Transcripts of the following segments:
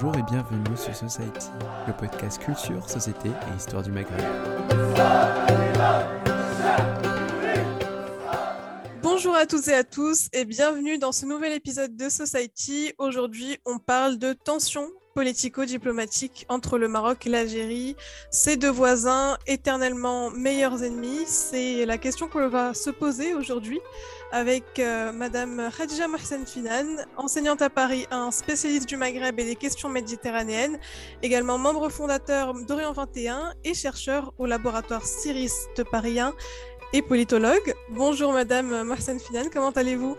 Bonjour et bienvenue sur Society, le podcast culture, société et histoire du Maghreb. Bonjour à toutes et à tous et bienvenue dans ce nouvel épisode de Society. Aujourd'hui, on parle de tensions politico-diplomatiques entre le Maroc et l'Algérie, ces deux voisins éternellement meilleurs ennemis. C'est la question qu'on va se poser aujourd'hui avec euh, Madame Khadija Mohsen Finan, enseignante à Paris 1, spécialiste du Maghreb et des questions méditerranéennes, également membre fondateur d'Orient 21 et chercheur au laboratoire CIRIS de Paris 1 et politologue. Bonjour Madame Mohsen Finan, comment allez-vous?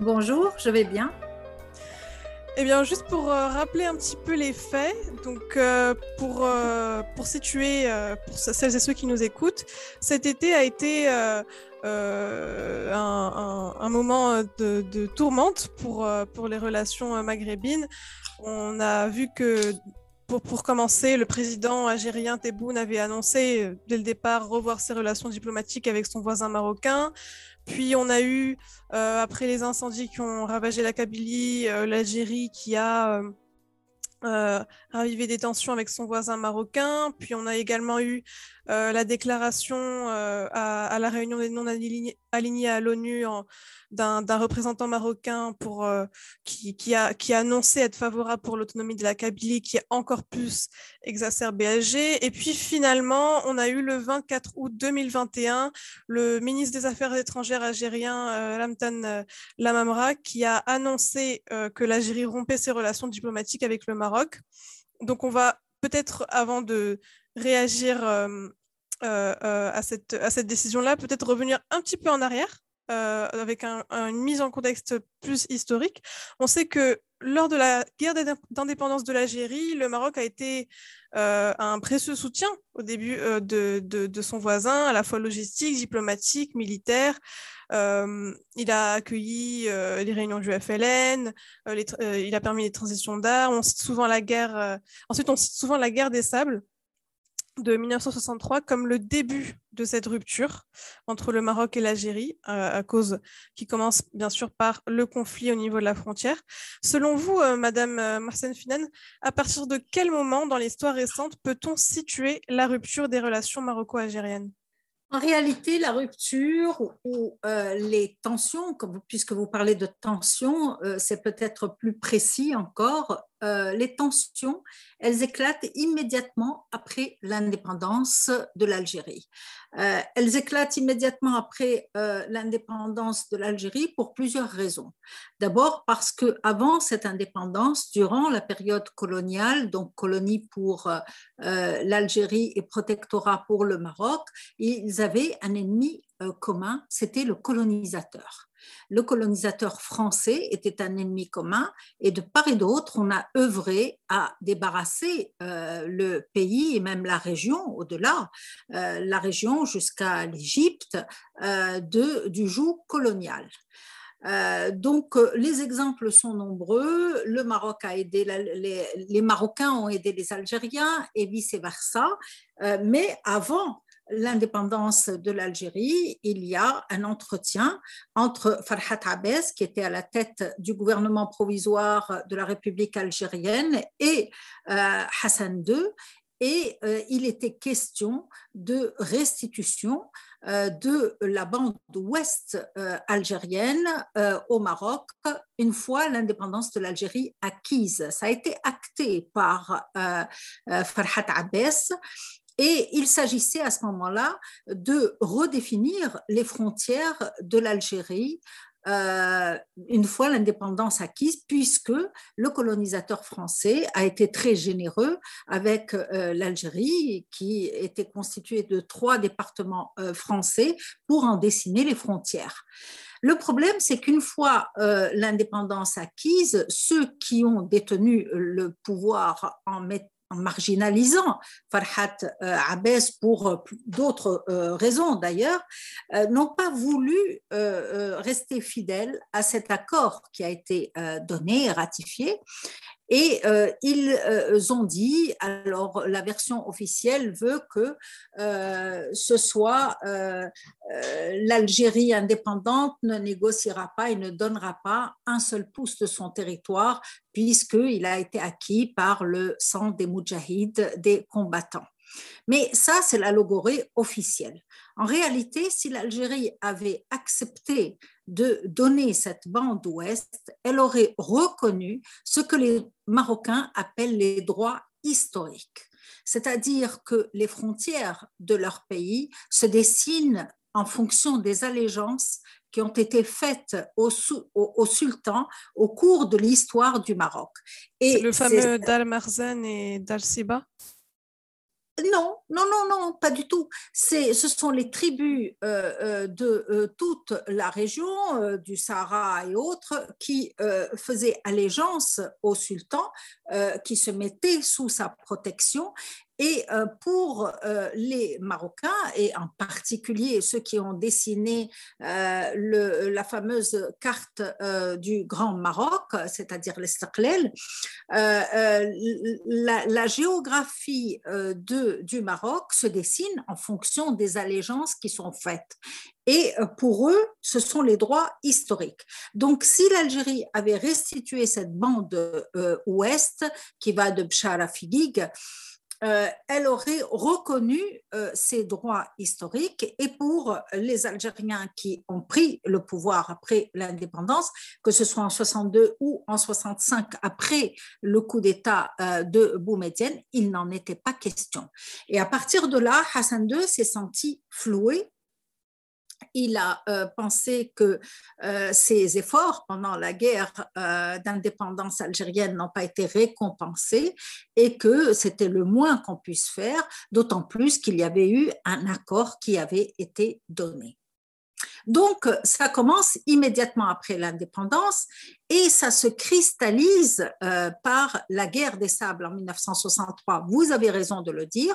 Bonjour, je vais bien. Eh bien, juste pour euh, rappeler un petit peu les faits, donc euh, pour, euh, pour situer pour celles et ceux qui nous écoutent, cet été a été un, moment de, de, tourmente pour, pour les relations maghrébines. On a vu que pour, pour, commencer, le président algérien Tebboune avait annoncé dès le départ revoir ses relations diplomatiques avec son voisin marocain. Puis on a eu, euh, après les incendies qui ont ravagé la Kabylie, euh, l'Algérie qui a euh, ravivé des tensions avec son voisin marocain. Puis on a également eu la déclaration à, à, la réunion des non-alignés à l'ONU d'un représentant marocain pour, euh, qui, a, annoncé être favorable pour l'autonomie de la Kabylie, qui est encore plus exacerbé Alger. Et puis finalement, on a eu le 24 août 2021 le ministre des Affaires étrangères algérien, euh, Lamtan euh, Lamamra, qui a annoncé que l'Algérie rompait ses relations diplomatiques avec le Maroc. Donc on va peut-être, avant de réagir à cette, à cette décision-là, peut-être revenir un petit peu en arrière euh, avec une mise en contexte plus historique, on sait que lors de la guerre d'indépendance de l'Algérie, le Maroc a été euh, un précieux soutien au début euh, de, de, son voisin, à la fois logistique, diplomatique, militaire. il a accueilli les réunions du FLN, il a permis les transitions d'armes. On cite souvent la guerre. ensuite, on cite souvent la guerre des sables de 1963 comme le début de cette rupture entre le Maroc et l'Algérie, euh, à cause qui commence bien sûr par le conflit au niveau de la frontière. Selon vous, euh, Madame euh, Marcène Finan, à partir de quel moment dans l'histoire récente peut-on situer la rupture des relations maroco-algériennes? En réalité, la rupture ou les tensions, puisque vous parlez de tensions, c'est peut-être plus précis encore, euh, les tensions, elles éclatent immédiatement après l'indépendance de l'Algérie. Euh, elles éclatent immédiatement après euh, l'indépendance de l'Algérie pour plusieurs raisons. D'abord parce que avant cette indépendance, durant la période coloniale, donc colonie pour l'Algérie et protectorat pour le Maroc, ils avaient un ennemi commun, c'était le colonisateur. Le colonisateur français était un ennemi commun et de part et d'autre, on a œuvré à débarrasser euh, le pays et même la région, au-delà, euh, la région jusqu'à l'Égypte, euh, du joug colonial. donc, les exemples sont nombreux. Le Maroc a aidé, les, les, Marocains ont aidé les Algériens et vice-versa. mais avant l'indépendance de l'Algérie, il y a un entretien entre Farhat Abbas, qui était à la tête du gouvernement provisoire de la République algérienne, et euh, Hassan II, et euh, il était question de restitution euh, de la bande ouest algérienne au Maroc une fois l'indépendance de l'Algérie acquise. Ça a été acté par Farhat Abbas et il s'agissait à ce moment-là de redéfinir les frontières de l'Algérie euh, une fois l'indépendance acquise, puisque le colonisateur français a été très généreux avec euh, l'Algérie, qui était constituée de trois départements euh, français, pour en dessiner les frontières. Le problème, c'est qu'une fois l'indépendance acquise, ceux qui ont détenu le pouvoir en, mettant en marginalisant Farhat euh, Abbas pour euh, d'autres euh, raisons d'ailleurs, n'ont pas voulu rester fidèles à cet accord qui a été donné et ratifié. Et euh, ils euh, ont dit, alors la version officielle veut que euh, ce soit l'Algérie indépendante ne négociera pas et ne donnera pas un seul pouce de son territoire puisqu'il a été acquis par le sang des moudjahides, des combattants. Mais ça, c'est l'allégorie officielle. En réalité, si l'Algérie avait accepté de donner cette bande ouest, elle aurait reconnu ce que les Marocains appellent les droits historiques, c'est-à-dire que les frontières de leur pays se dessinent en fonction des allégeances qui ont été faites au, sultan au cours de l'histoire du Maroc. Et le fameux Dal-Marzan et Dal-Siba non, non, non, non, pas du tout. ce sont les tribus euh, euh, de euh, toute la région du Sahara et autres qui faisaient allégeance au sultan, qui se mettaient sous sa protection et euh, pour euh, les Marocains, et en particulier ceux qui ont dessiné euh, la fameuse carte du Grand Maroc, c'est-à-dire l'Estaklel, la, la, géographie du Maroc se dessine en fonction des allégeances qui sont faites. Et pour eux, ce sont les droits historiques. Donc, si l'Algérie avait restitué cette bande ouest qui va de Bchar à Fidig, euh, elle aurait reconnu euh, ses droits historiques et pour les Algériens qui ont pris le pouvoir après l'indépendance, que ce soit en 62 ou en 65 après le coup d'État euh, de Boumedienne, il n'en était pas question. Et à partir de là, Hassan II s'est senti floué il a euh, pensé que euh, ses efforts pendant la guerre euh, d'indépendance algérienne n'ont pas été récompensés et que c'était le moins qu'on puisse faire, d'autant plus qu'il y avait eu un accord qui avait été donné. Donc, ça commence immédiatement après l'indépendance et ça se cristallise par la guerre des sables en 1963. Vous avez raison de le dire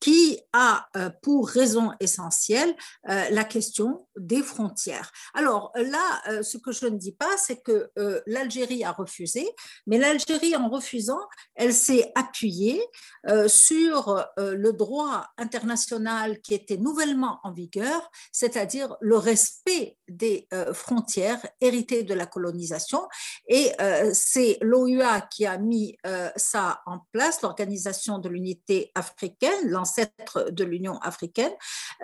qui a euh, pour raison essentielle euh, la question des frontières. Alors là, euh, ce que je ne dis pas, c'est que l'Algérie a refusé, mais l'Algérie, en refusant, elle s'est appuyée sur le droit international qui était nouvellement en vigueur, c'est-à-dire le respect des frontières héritées de la colonisation. Et c'est l'OUA qui a mis ça en place, l'Organisation de l'unité africaine, ancêtre de l'Union africaine,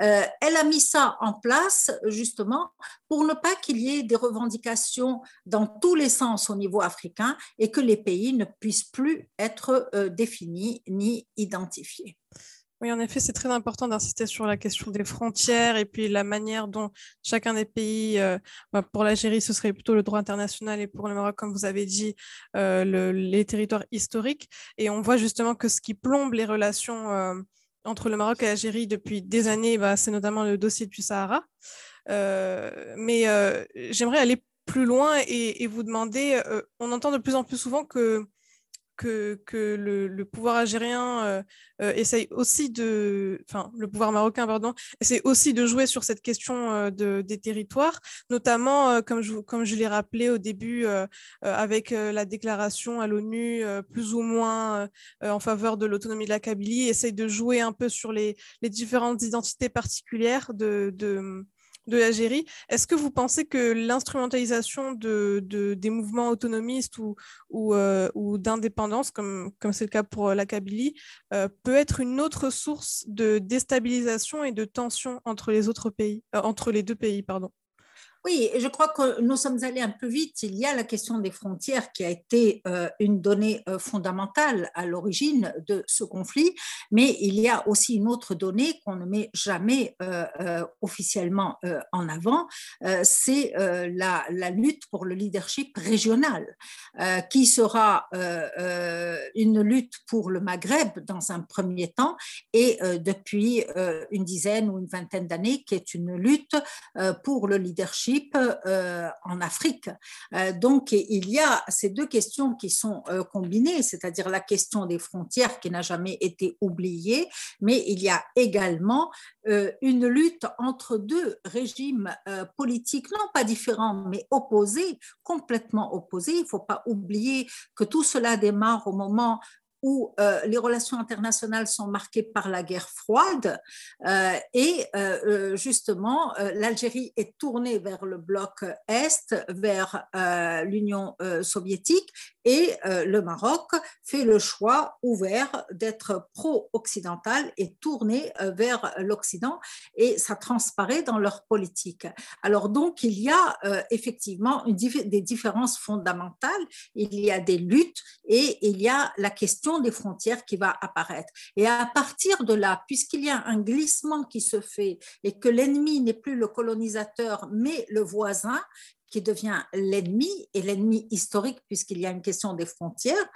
euh, elle a mis ça en place justement pour ne pas qu'il y ait des revendications dans tous les sens au niveau africain et que les pays ne puissent plus être euh, définis ni identifiés. Oui, en effet, c'est très important d'insister sur la question des frontières et puis la manière dont chacun des pays, euh, bah, pour l'Algérie, ce serait plutôt le droit international et pour le Maroc, comme vous avez dit, les territoires historiques. Et on voit justement que ce qui plombe les relations entre le Maroc et l'Algérie depuis des années, bah, c'est notamment le dossier du Sahara. Euh, mais euh, j'aimerais aller plus loin et, vous demander, euh, on entend de plus en plus souvent que que, que le, pouvoir algérien euh, euh, essaye aussi de, enfin le pouvoir marocain pardon, essaye aussi de jouer sur cette question euh, de, des territoires, notamment comme je comme je l'ai rappelé au début avec la déclaration à l'ONU plus ou moins en faveur de l'autonomie de la Kabylie, essaye de jouer un peu sur les, les différentes identités particulières de, de de l'Algérie. Est-ce que vous pensez que l'instrumentalisation de, des mouvements autonomistes ou, ou, euh, d'indépendance, comme c'est le cas pour la Kabylie, euh, peut être une autre source de déstabilisation et de tension entre les autres pays, euh, entre les deux pays, pardon? Oui, je crois que nous sommes allés un peu vite. Il y a la question des frontières qui a été euh, une donnée euh, fondamentale à l'origine de ce conflit, mais il y a aussi une autre donnée qu'on ne met jamais euh, officiellement en avant, c'est la, la, lutte pour le leadership régional, qui sera une lutte pour le Maghreb dans un premier temps et depuis une dizaine ou une vingtaine d'années, qui est une lutte pour le leadership leadership en Afrique. donc, il y a ces deux questions qui sont combinées, c'est-à-dire la question des frontières qui n'a jamais été oubliée, mais il y a également une lutte entre deux régimes politiques, non pas différents, mais opposés, complètement opposés. Il ne faut pas oublier que tout cela démarre au moment où euh, les relations internationales sont marquées par la guerre froide euh, et euh, justement l'Algérie est tournée vers le bloc Est, vers l'Union soviétique et le Maroc fait le choix ouvert d'être pro-occidental et tourné vers l'Occident et ça transparaît dans leur politique. Alors donc il y a effectivement une, des différences fondamentales, il y a des luttes et il y a la question des frontières qui va apparaître. Et à partir de là, puisqu'il y a un glissement qui se fait et que l'ennemi n'est plus le colonisateur, mais le voisin, devient l'ennemi et l'ennemi historique puisqu'il y a une question des frontières,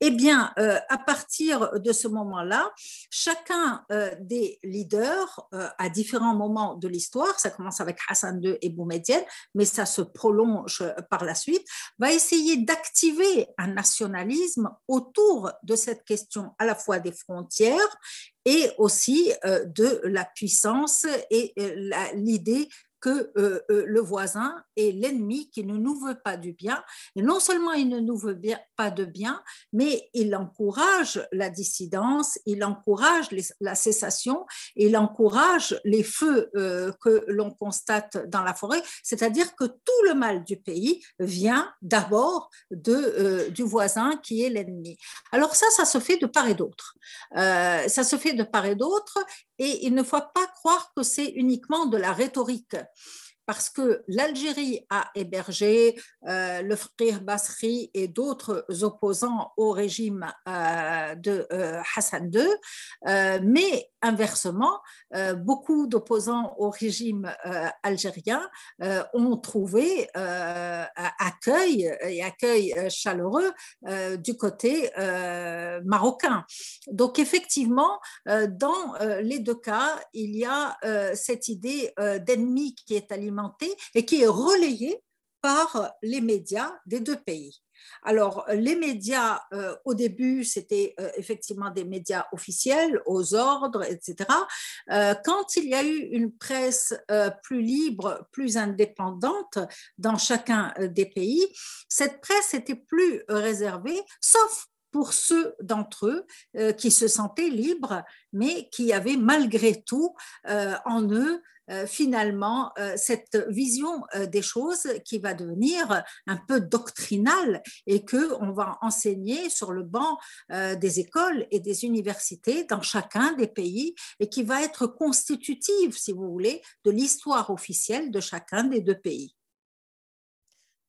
eh bien, euh, à partir de ce moment-là, chacun euh, des leaders, euh, à différents moments de l'histoire, ça commence avec Hassan II et Boumedienne, mais ça se prolonge par la suite, va essayer d'activer un nationalisme autour de cette question à la fois des frontières et aussi de la puissance et l'idée que euh, euh, le voisin est l'ennemi qui ne nous veut pas du bien. Non seulement il ne nous veut pas de bien, mais il encourage la dissidence, il encourage la cessation, il encourage les feux euh, que l'on constate dans la forêt. C'est-à-dire que tout le mal du pays vient d'abord du voisin qui est l'ennemi. Alors ça, ça se fait de part et d'autre. ça se fait de part et d'autre et il ne faut pas croire que c'est uniquement de la rhétorique parce que l'Algérie a hébergé euh, le frère Basri et d'autres opposants au régime euh, de euh, Hassan II, mais inversement, beaucoup d'opposants au régime algérien ont trouvé accueil et accueil chaleureux du côté marocain. Donc effectivement, dans les deux cas, il y a cette idée d'ennemi qui est alimentée et qui est relayé les médias des deux pays. Alors, les médias, euh, au début, c'était euh, effectivement des médias officiels, aux ordres, etc. Euh, quand il y a eu une presse plus libre, plus indépendante dans chacun des pays, cette presse était plus réservée, sauf pour ceux d'entre eux qui se sentaient libres, mais qui avaient malgré tout en eux euh, finalement euh, cette vision euh, des choses qui va devenir un peu doctrinale et que on va enseigner sur le banc des écoles et des universités dans chacun des pays et qui va être constitutive, si vous voulez, de l'histoire officielle de chacun des deux pays.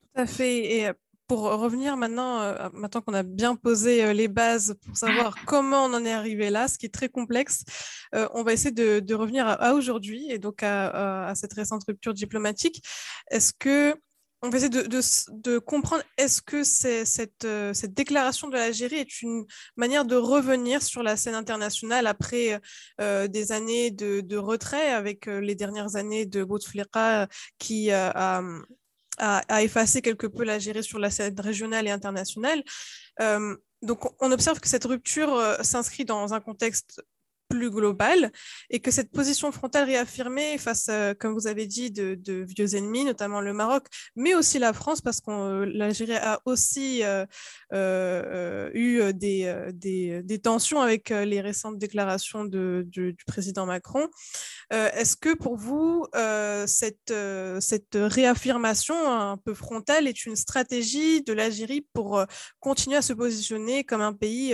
Tout à fait. Pour revenir maintenant, euh, maintenant qu'on a bien posé euh, les bases pour savoir comment on en est arrivé là, ce qui est très complexe, euh, on va essayer de, revenir à, aujourd'hui et donc à, cette récente rupture diplomatique. Est-ce que on va essayer de, comprendre est-ce que cette, cette, déclaration de l'Algérie est une manière de revenir sur la scène internationale après des années de, retrait avec les dernières années de Bouteflika qui a à, effacer quelque peu l'Algérie sur la scène régionale et internationale. Euh, donc on observe que cette rupture euh, s'inscrit dans un contexte plus global et que cette position frontale réaffirmée face, comme vous avez dit, de, vieux ennemis, notamment le Maroc, mais aussi la France, parce que l'Algérie a aussi euh, euh, eu des, des, tensions avec euh, les récentes déclarations du, président Macron. Est-ce que pour vous, cette, cette réaffirmation un peu frontale est une stratégie de l'Algérie pour continuer à se positionner comme un pays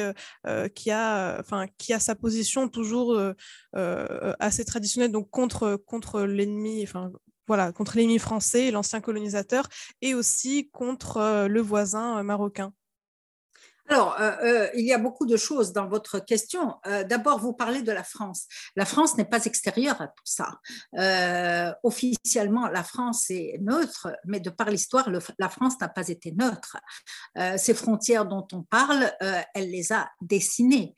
qui, a, enfin, qui a sa position toujours toujours euh, euh, assez traditionnel, donc contre, contre l'ennemi, enfin voilà, contre l'ennemi français, l'ancien colonisateur, et aussi contre euh, le voisin marocain. Alors, euh, euh, il y a beaucoup de choses dans votre question. Euh, d'abord, vous parlez de la France. La France n'est pas extérieure à tout ça. officiellement, la France est neutre, mais de par l'histoire, la France n'a pas été neutre. ces frontières dont on parle, elle les a dessinées.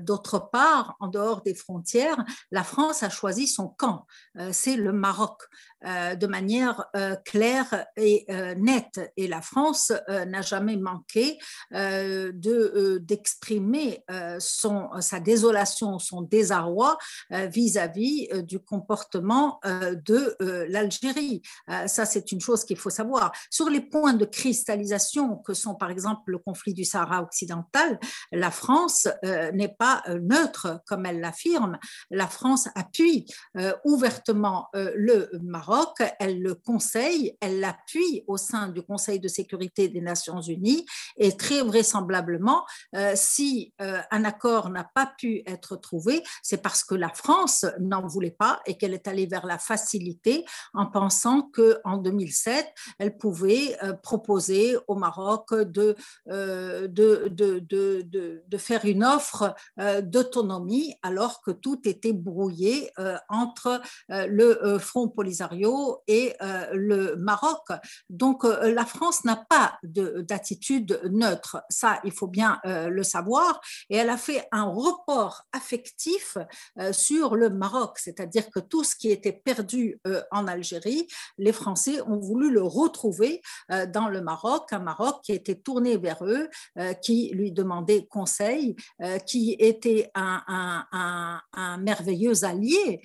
D'autre part, en dehors des frontières, la France a choisi son camp. C'est le Maroc. De manière claire et nette. Et la France n'a jamais manqué de, d'exprimer son, sa désolation, son désarroi vis-à-vis du comportement de l'Algérie. ça, c'est une chose qu'il faut savoir. Sur les points de cristallisation que sont par exemple le conflit du Sahara occidental, la France n'est pas neutre comme elle l'affirme. La France appuie ouvertement le Maroc elle le conseille, elle l'appuie au sein du Conseil de sécurité des Nations Unies et très vraisemblablement, euh, si euh, un accord n'a pas pu être trouvé, c'est parce que la France n'en voulait pas et qu'elle est allée vers la facilité en pensant que en 2007, elle pouvait euh, proposer au Maroc de, de, de, de, faire une offre d'autonomie alors que tout était brouillé entre le Front Polisario et le Maroc. Donc la France n'a pas d'attitude neutre, ça il faut bien euh, le savoir, et elle a fait un report affectif sur le Maroc, c'est-à-dire que tout ce qui était perdu en Algérie, les Français ont voulu le retrouver dans le Maroc, un Maroc qui était tourné vers eux, qui lui demandait conseil, qui était un, merveilleux allié,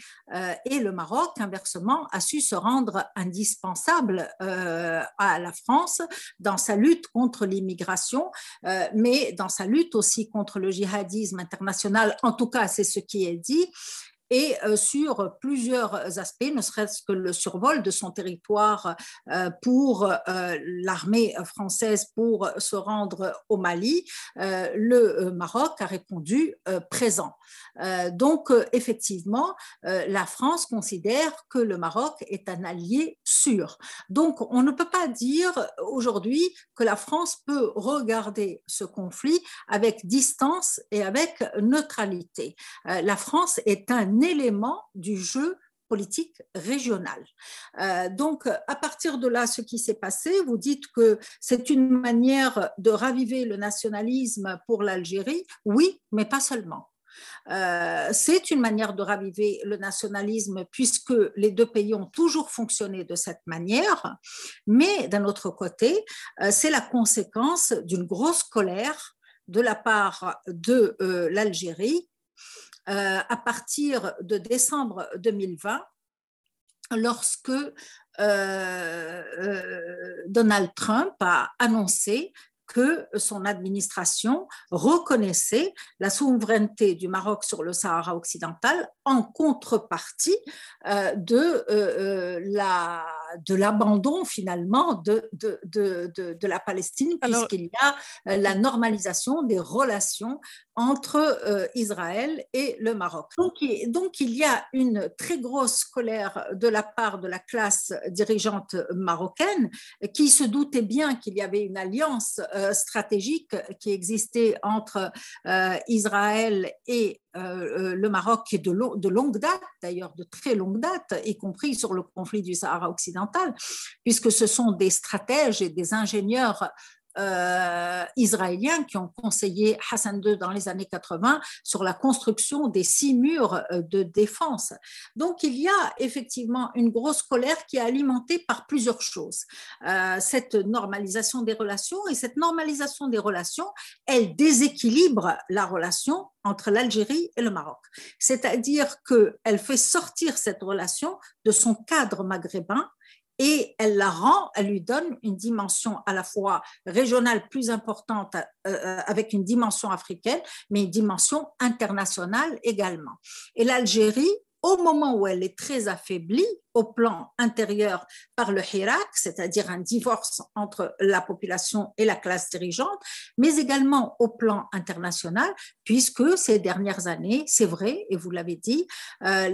et le Maroc, inversement, a su se rendre indispensable euh, à la France dans sa lutte contre l'immigration, euh, mais dans sa lutte aussi contre le djihadisme international. En tout cas, c'est ce qui est dit et euh, sur plusieurs aspects, ne serait-ce que le survol de son territoire euh, pour euh, l'armée française pour se rendre au Mali, le Maroc a répondu présent. Donc, effectivement, la France considère que le Maroc est un allié sûr. Donc, on ne peut pas dire aujourd'hui que la France peut regarder ce conflit avec distance et avec neutralité. La France est un élément du jeu politique régional. Euh, donc, à partir de là, ce qui s'est passé, vous dites que c'est une manière de raviver le nationalisme pour l'Algérie. Oui, mais pas seulement. Euh, c'est une manière de raviver le nationalisme puisque les deux pays ont toujours fonctionné de cette manière, mais d'un autre côté, euh, c'est la conséquence d'une grosse colère de la part de l'Algérie euh, à partir de décembre 2020, lorsque euh, euh, Donald Trump a annoncé que son administration reconnaissait la souveraineté du Maroc sur le Sahara occidental en contrepartie de la de l'abandon finalement de, de, de, de, la Palestine, puisqu'il y a euh, la normalisation des relations entre euh, Israël et le Maroc. Donc, donc, il y a une très grosse colère de la part de la classe dirigeante marocaine qui se doutait bien qu'il y avait une alliance euh, stratégique qui existait entre Israël et le Maroc qui est de, de longue date, d'ailleurs de très longue date, y compris sur le conflit du Sahara occidental, puisque ce sont des stratèges et des ingénieurs euh, israéliens qui ont conseillé Hassan II dans les années 80 sur la construction des six murs euh, de défense. Donc il y a effectivement une grosse colère qui est alimentée par plusieurs choses. Euh, cette normalisation des relations et cette normalisation des relations, elle déséquilibre la relation entre l'Algérie et le Maroc. C'est-à-dire qu'elle fait sortir cette relation de son cadre maghrébin et elle la rend, elle lui donne une dimension à la fois régionale plus importante euh, euh, avec une dimension africaine, mais une dimension internationale également. Et l'Algérie, au moment où elle est très affaiblie, au plan intérieur par le Hirak, c'est-à-dire un divorce entre la population et la classe dirigeante, mais également au plan international, puisque ces dernières années, c'est vrai, et vous l'avez dit, euh,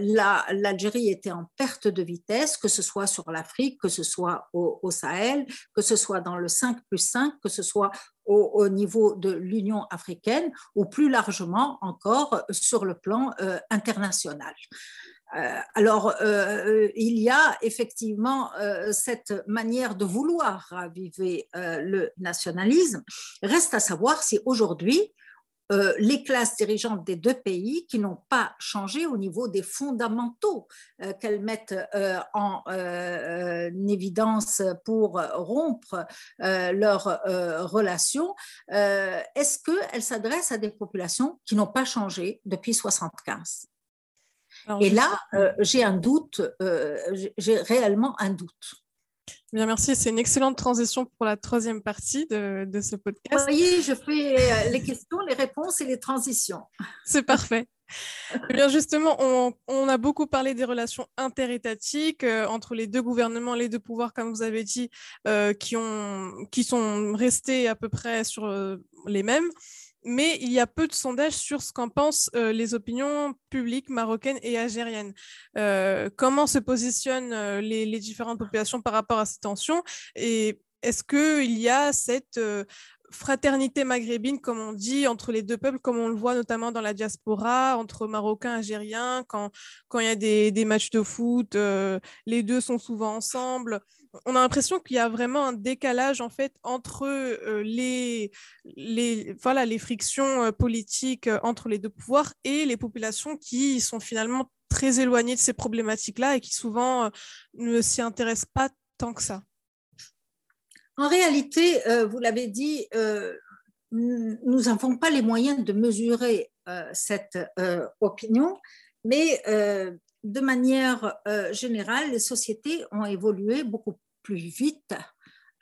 l'Algérie était en perte de vitesse, que ce soit sur l'Afrique, que ce soit au, Sahel, que ce soit dans le 5 plus 5, que ce soit au, niveau de l'Union africaine ou plus largement encore sur le plan international. alors, il y a effectivement cette manière de vouloir raviver le nationalisme. Reste à savoir si aujourd'hui, euh, les classes dirigeantes des deux pays qui n'ont pas changé au niveau des fondamentaux euh, qu'elles mettent euh, en évidence pour rompre leurs relations. Est-ce qu'elles s'adressent à des populations qui n'ont pas changé depuis 1975 Et là, j'ai un doute, j'ai réellement un doute. Bien, merci. C'est une excellente transition pour la troisième partie de, ce podcast. Vous voyez, je fais euh, les questions, les réponses et les transitions. C'est parfait. Eh bien, justement, on, a beaucoup parlé des relations interétatiques euh, entre les deux gouvernements, les deux pouvoirs, comme vous avez dit, euh, qui, ont, qui sont restés à peu près sur les mêmes mais il y a peu de sondages sur ce qu'en pensent euh, les opinions publiques marocaines et algériennes. Euh, comment se positionnent euh, les, différentes populations par rapport à ces tensions? Et est-ce qu'il y a cette fraternité maghrébine, comme on dit, entre les deux peuples, comme on le voit notamment dans la diaspora, entre Marocains et Algériens, quand, quand il y a des, des matchs de foot, les deux sont souvent ensemble? On a l'impression qu'il y a vraiment un décalage en fait entre euh, les, les, voilà, les frictions euh, politiques euh, entre les deux pouvoirs et les populations qui sont finalement très éloignées de ces problématiques-là et qui souvent ne s'y intéressent pas tant que ça. En réalité, vous l'avez dit, nous n'avons pas les moyens de mesurer cette opinion, mais de manière générale, les sociétés ont évolué beaucoup plus vite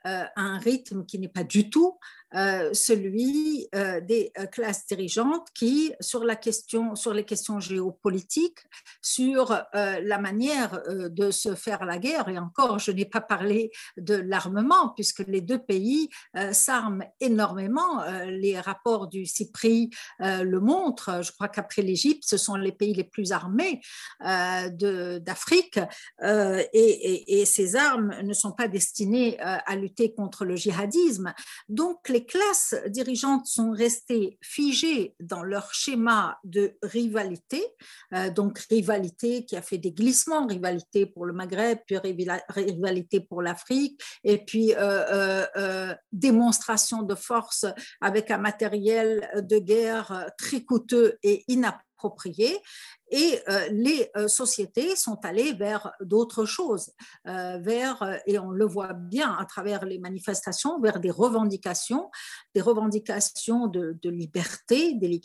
euh, à un rythme qui n'est pas du tout euh, celui euh, des euh, classes dirigeantes qui, sur, la question, sur les questions géopolitiques, sur la manière de se faire la guerre, et encore, je n'ai pas parlé de l'armement, puisque les deux pays s'arment énormément. les rapports du CIPRI le montrent. Je crois qu'après l'Égypte, ce sont les pays les plus armés d'Afrique, et, et, ces armes ne sont pas destinées à lutter contre le djihadisme. Donc, les les classes dirigeantes sont restées figées dans leur schéma de rivalité, euh, donc rivalité qui a fait des glissements, rivalité pour le Maghreb, puis rivalité pour l'Afrique, et puis euh, euh, démonstration de force avec un matériel de guerre très coûteux et inapproprié et euh, les euh, sociétés sont allées vers d'autres choses, euh, vers, et on le voit bien à travers les manifestations, vers des revendications, des revendications de, liberté, des,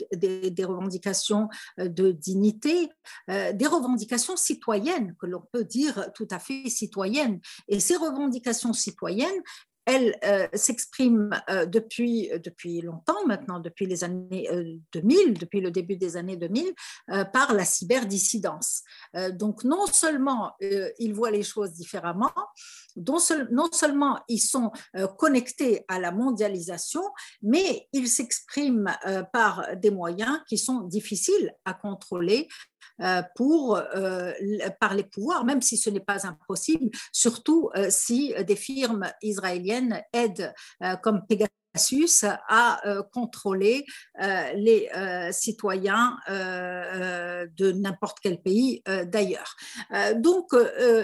des, revendications de dignité, des revendications citoyennes, que l'on peut dire tout à fait citoyennes. Et ces revendications citoyennes, elle euh, s'exprime euh, depuis, depuis longtemps maintenant, depuis les années 2000, euh, depuis le début des années 2000, par la cyberdissidence. donc non seulement ils voient les choses différemment, non seulement ils sont connectés à la mondialisation, mais ils s'expriment par des moyens qui sont difficiles à contrôler euh, pour, euh, par les pouvoirs, même si ce n'est pas impossible, surtout euh, si des firmes israéliennes aident, comme Pegasus, à contrôler les citoyens de n'importe quel pays d'ailleurs. donc,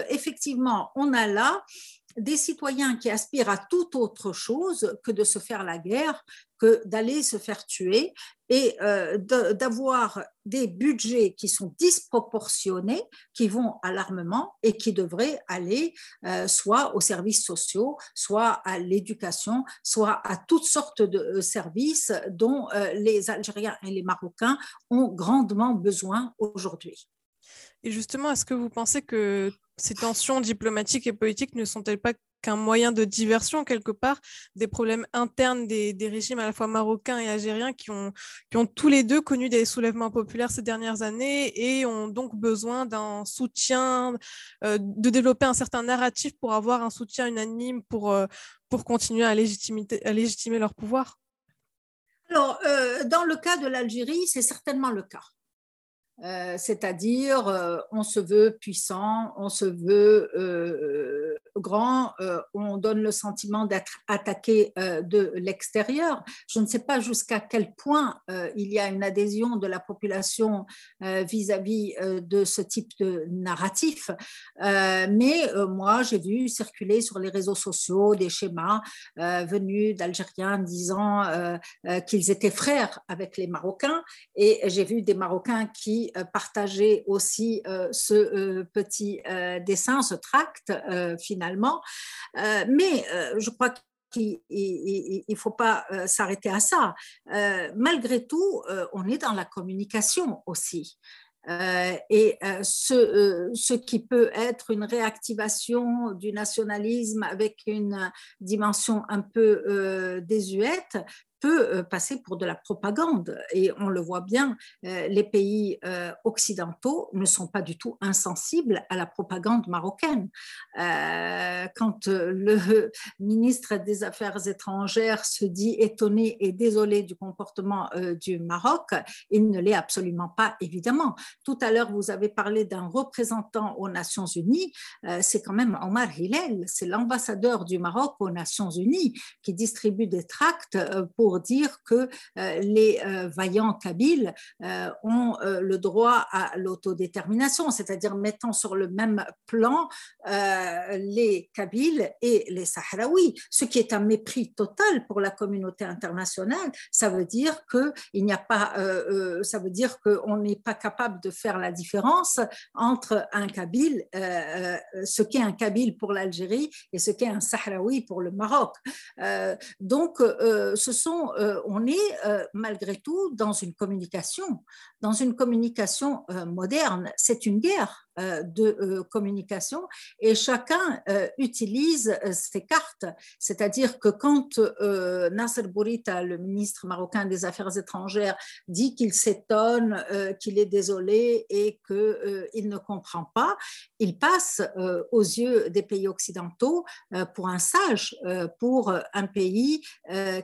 effectivement, on a là des citoyens qui aspirent à toute autre chose que de se faire la guerre, d'aller se faire tuer et euh, d'avoir des budgets qui sont disproportionnés, qui vont à l'armement et qui devraient aller euh, soit aux services sociaux, soit à l'éducation, soit à toutes sortes de euh, services dont les Algériens et les Marocains ont grandement besoin aujourd'hui. Et justement, est-ce que vous pensez que ces tensions diplomatiques et politiques ne sont-elles pas qu'un moyen de diversion quelque part des problèmes internes des, régimes à la fois marocains et algériens qui ont, qui ont tous les deux connu des soulèvements populaires ces dernières années et ont donc besoin d'un soutien, euh, de développer un certain narratif pour avoir un soutien unanime pour, euh, pour continuer à, légitimer, à légitimer leur pouvoir Alors, euh, dans le cas de l'Algérie, c'est certainement le cas. Euh, c'est-à-dire euh, on se veut puissant, on se veut euh, grand, on donne le sentiment d'être attaqué de l'extérieur. Je ne sais pas jusqu'à quel point il y a une adhésion de la population vis-à-vis de ce type de narratif, mais moi j'ai vu circuler sur les réseaux sociaux des schémas venus d'Algériens disant qu'ils étaient frères avec les Marocains et j'ai vu des Marocains qui euh, partager aussi euh, ce euh, petit dessin, ce tract finalement. mais je crois qu'il ne faut pas s'arrêter à ça. malgré tout, on est dans la communication aussi. et ce, qui peut être une réactivation du nationalisme avec une dimension un peu désuète peut euh, passer pour de la propagande. Et on le voit bien, euh, les pays euh, occidentaux ne sont pas du tout insensibles à la propagande marocaine. Quand le ministre des Affaires étrangères se dit étonné et désolé du comportement du Maroc, il ne l'est absolument pas, évidemment. Tout à l'heure, vous avez parlé d'un représentant aux Nations Unies, c'est quand même Omar Hillel, c'est l'ambassadeur du Maroc aux Nations Unies qui distribue des tracts pour dire que euh, les euh, vaillants kabyles euh, ont le droit à l'autodétermination, c'est-à-dire mettant sur le même plan les kabyles et les sahraouis, ce qui est un mépris total pour la communauté internationale. Ça veut dire que il n'y a pas, ça veut dire qu'on n'est pas capable de faire la différence entre un kabyle, ce qu'est un kabyle pour l'Algérie et ce qu'est un sahraoui pour le Maroc. donc, ce sont on est euh, malgré tout dans une communication, dans une communication euh, moderne. C'est une guerre euh, de euh, communication et chacun utilise ses cartes. C'est-à-dire que quand Nasser Bourita, le ministre marocain des Affaires étrangères, dit qu'il s'étonne, qu'il est désolé et qu'il ne comprend pas, il passe aux yeux des pays occidentaux pour un sage, pour un pays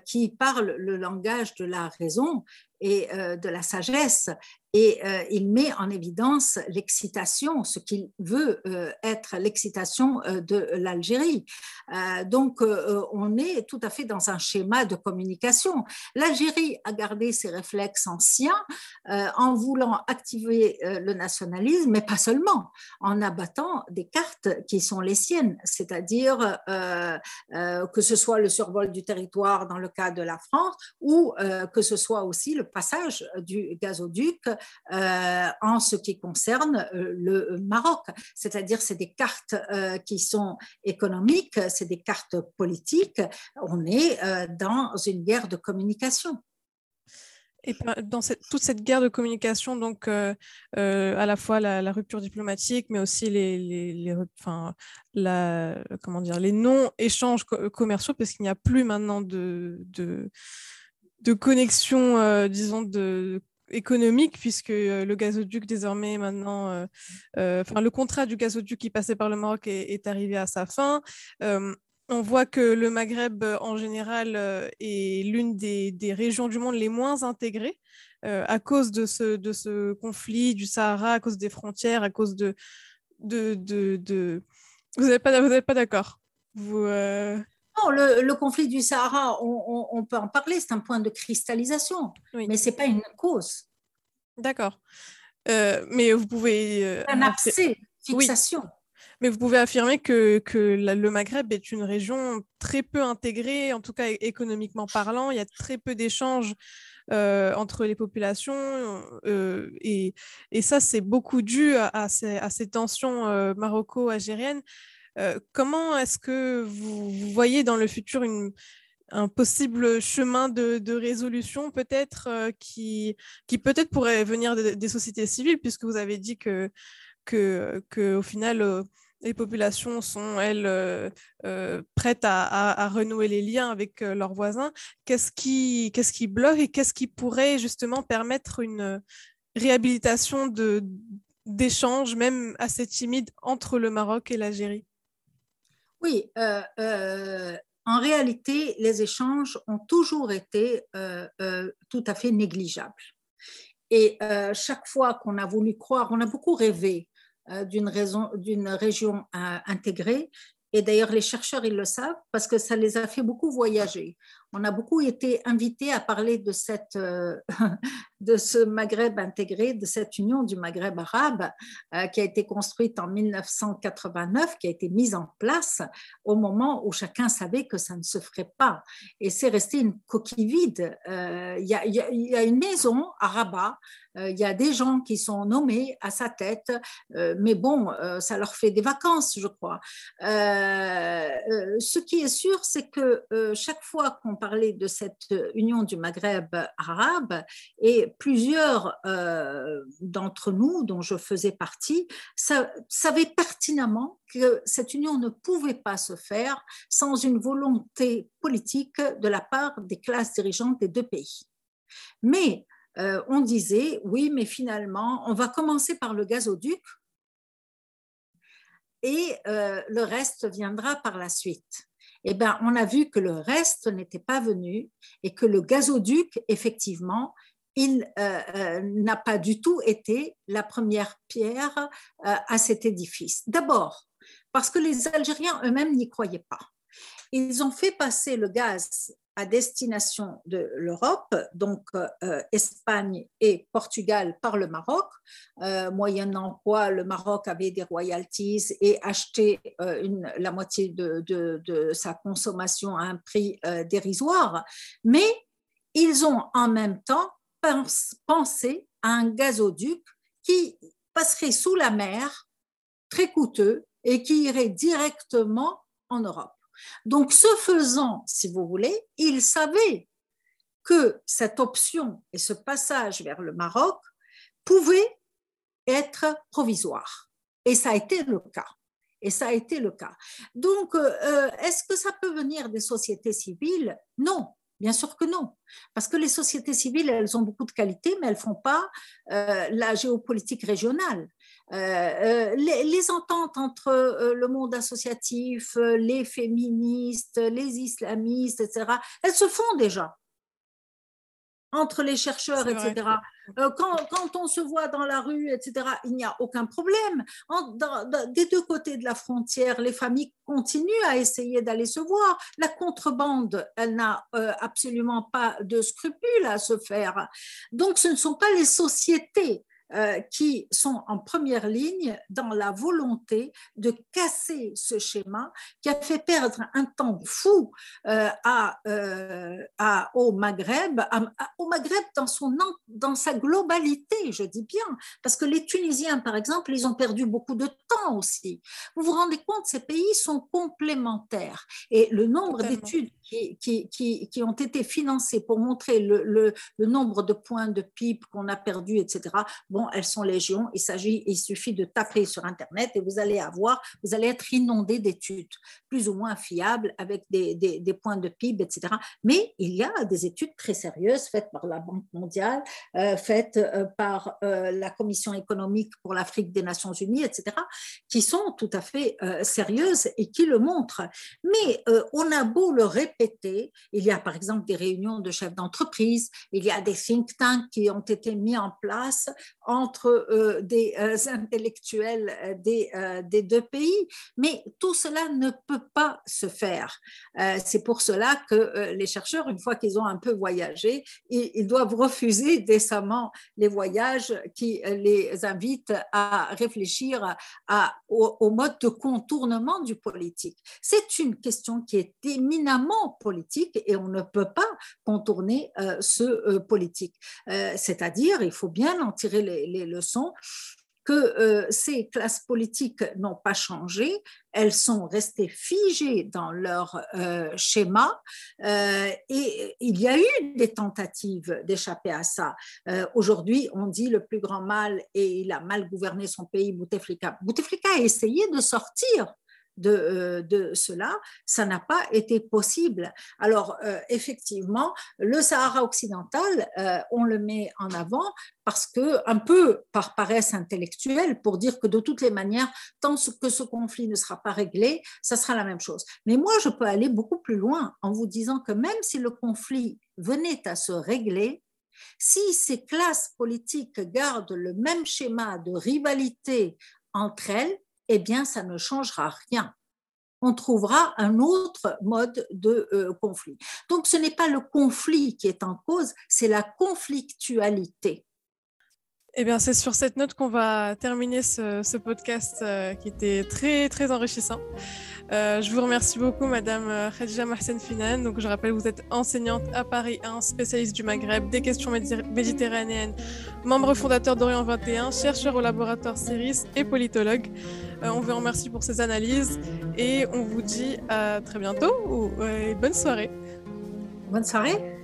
qui parle le langage de la raison et de la sagesse et euh, il met en évidence l'excitation, ce qu'il veut euh, être l'excitation euh, de l'Algérie. donc, on est tout à fait dans un schéma de communication. L'Algérie a gardé ses réflexes anciens en voulant activer le nationalisme, mais pas seulement, en abattant des cartes qui sont les siennes, c'est-à-dire que ce soit le survol du territoire dans le cas de la France ou que ce soit aussi le passage du gazoduc en ce qui concerne euh, le Maroc. C'est-à-dire, c'est des cartes euh, qui sont économiques, c'est des cartes politiques. On est dans une guerre de communication. Et dans toute cette guerre de communication, donc à la fois la, rupture diplomatique, mais aussi les, enfin, comment dire, les non-échanges commerciaux, parce qu'il n'y a plus maintenant de, de connexion, disons, de économique puisque euh, le gazoduc désormais maintenant, euh, euh, enfin le contrat du gazoduc qui passait par le Maroc est, arrivé à sa fin. on voit que le Maghreb en général est l'une des, régions du monde les moins intégrées à cause de ce, de ce conflit du Sahara, à cause des frontières, à cause de... de, de, Vous n'êtes pas, pas d'accord? Le, conflit du Sahara, on, peut en parler, c'est un point de cristallisation, mais ce n'est pas une cause. D'accord. Euh, mais vous pouvez... Euh, un accès, fixation. Mais vous pouvez affirmer que, le Maghreb est une région très peu intégrée, en tout cas économiquement parlant. Il y a très peu d'échanges euh, entre les populations. et, ça, c'est beaucoup dû à, ces, tensions maroco-algériennes. Euh, comment est-ce que vous, voyez dans le futur un possible chemin de, résolution peut-être euh, qui, peut-être pourrait venir des, sociétés civiles puisque vous avez dit que, au final euh, les populations sont elles prêtes à, renouer les liens avec leurs voisins. Qu'est-ce qui, bloque et qu'est-ce qui pourrait justement permettre une réhabilitation d'échanges, même assez timides, entre le Maroc et l'Algérie? Oui, euh, euh, en réalité, les échanges ont toujours été euh, tout à fait négligeables. Et chaque fois qu'on a voulu croire, on a beaucoup rêvé d'une région intégrée. Et d'ailleurs, les chercheurs, ils le savent parce que ça les a fait beaucoup voyager on a beaucoup été invités à parler de, cette, euh, de ce Maghreb intégré, de cette union du Maghreb arabe euh, qui a été construite en 1989, qui a été mise en place au moment où chacun savait que ça ne se ferait pas. Et c'est resté une coquille vide. Euh, il y, y, a une maison à Rabat, il y a des gens qui sont nommés à sa tête, mais bon, ça leur fait des vacances, je crois. ce qui est sûr, c'est que chaque fois qu'on parler de cette union du Maghreb arabe et plusieurs euh, d'entre nous, dont je faisais partie, savaient pertinemment que cette union ne pouvait pas se faire sans une volonté politique de la part des classes dirigeantes des deux pays. Mais euh, on disait, oui, mais finalement, on va commencer par le gazoduc et euh, le reste viendra par la suite eh ben, on a vu que le reste n'était pas venu et que le gazoduc, effectivement, il euh, euh, n'a pas du tout été la première pierre euh, à cet édifice. D'abord, parce que les Algériens eux-mêmes n'y croyaient pas. Ils ont fait passer le gaz à destination de l'Europe, donc euh, Espagne et Portugal par le Maroc, euh, moyennant quoi le Maroc avait des royalties et achetait euh, la moitié de, sa consommation à un prix dérisoire. Mais ils ont en même temps pensé à un gazoduc qui passerait sous la mer, très coûteux, et qui irait directement en Europe. Donc, ce faisant, si vous voulez, il savait que cette option et ce passage vers le Maroc pouvaient être provisoires. Et ça a été le cas. Et ça a été le cas. Donc, euh, est-ce que ça peut venir des sociétés civiles? Non, Bien sûr que non, parce que les sociétés civiles, elles ont beaucoup de qualités, mais elles ne font pas euh, la géopolitique régionale. Euh, euh, les, ententes entre euh, le monde associatif, les féministes, les islamistes, etc., elles se font déjà entre les chercheurs, etc. Quand, on se voit dans la rue, etc., il n'y a aucun problème. des deux côtés de la frontière, les familles continuent à essayer d'aller se voir. La contrebande, elle n'a absolument pas de scrupules à se faire. Donc, ce ne sont pas les sociétés euh, qui sont en première ligne dans la volonté de casser ce schéma qui a fait perdre un temps fou euh, à, euh, à, au Maghreb, au Maghreb dans, son, dans sa globalité, je dis bien, parce que les Tunisiens, par exemple, ils ont perdu beaucoup de temps aussi. Vous vous rendez compte, ces pays sont complémentaires et le nombre d'études qui, qui, qui, qui, ont été financées pour montrer le, le, le nombre de points de pipe qu'on a perdu, etc. Bon, elles sont légion. Il suffit de taper sur Internet et vous allez avoir, vous allez être inondé d'études plus ou moins fiables avec des, des, points de PIB, etc. Mais il y a des études très sérieuses faites par la Banque mondiale, euh, faites euh, par euh, la Commission économique pour l'Afrique des Nations Unies, etc., qui sont tout à fait sérieuses et qui le montrent. Mais on a beau le répéter, il y a par exemple des réunions de chefs d'entreprise, il y a des think tanks qui ont été mis en place entre euh, des euh, intellectuels euh, des, deux pays, mais tout cela ne peut pas se faire. C'est pour cela que les chercheurs, une fois qu'ils ont un peu voyagé, ils, doivent refuser décemment les voyages qui les invitent à réfléchir au, mode de contournement du politique. C'est une question qui est éminemment politique et on ne peut pas contourner ce politique. C'est-à-dire, il faut bien en tirer les, les leçons que euh, ces classes politiques n'ont pas changé, elles sont restées figées dans leur euh, schéma euh, et il y a eu des tentatives d'échapper à ça. Aujourd'hui, on dit le plus grand mal et il a mal gouverné son pays, Bouteflika. Bouteflika a essayé de sortir euh, de, cela, ça n'a pas été possible. Alors, euh, effectivement, le Sahara occidental, euh, on le met en avant parce que, un peu par paresse intellectuelle, pour dire que de toutes les manières, tant que ce conflit ne sera pas réglé, ça sera la même chose. Mais moi, je peux aller beaucoup plus loin en vous disant que même si le conflit venait à se régler, Si ces classes politiques gardent le même schéma de rivalité entre elles, eh bien, ça ne changera rien. On trouvera un autre mode de euh, conflit. Donc, ce n'est pas le conflit qui est en cause, c'est la conflictualité. Eh bien, c'est sur cette note qu'on va terminer ce, podcast euh, qui était très, très enrichissant. Euh, je vous remercie beaucoup, Madame euh, Khadija Mahsen Finan. Donc, je rappelle, vous êtes enseignante à Paris 1, spécialiste du Maghreb, des questions méditerranéennes, membre fondateur d'Orient 21, chercheur au laboratoire CIRIS et politologue. on vous remercie pour ces analyses et on vous dit à très bientôt ou bonne soirée. Bonne soirée.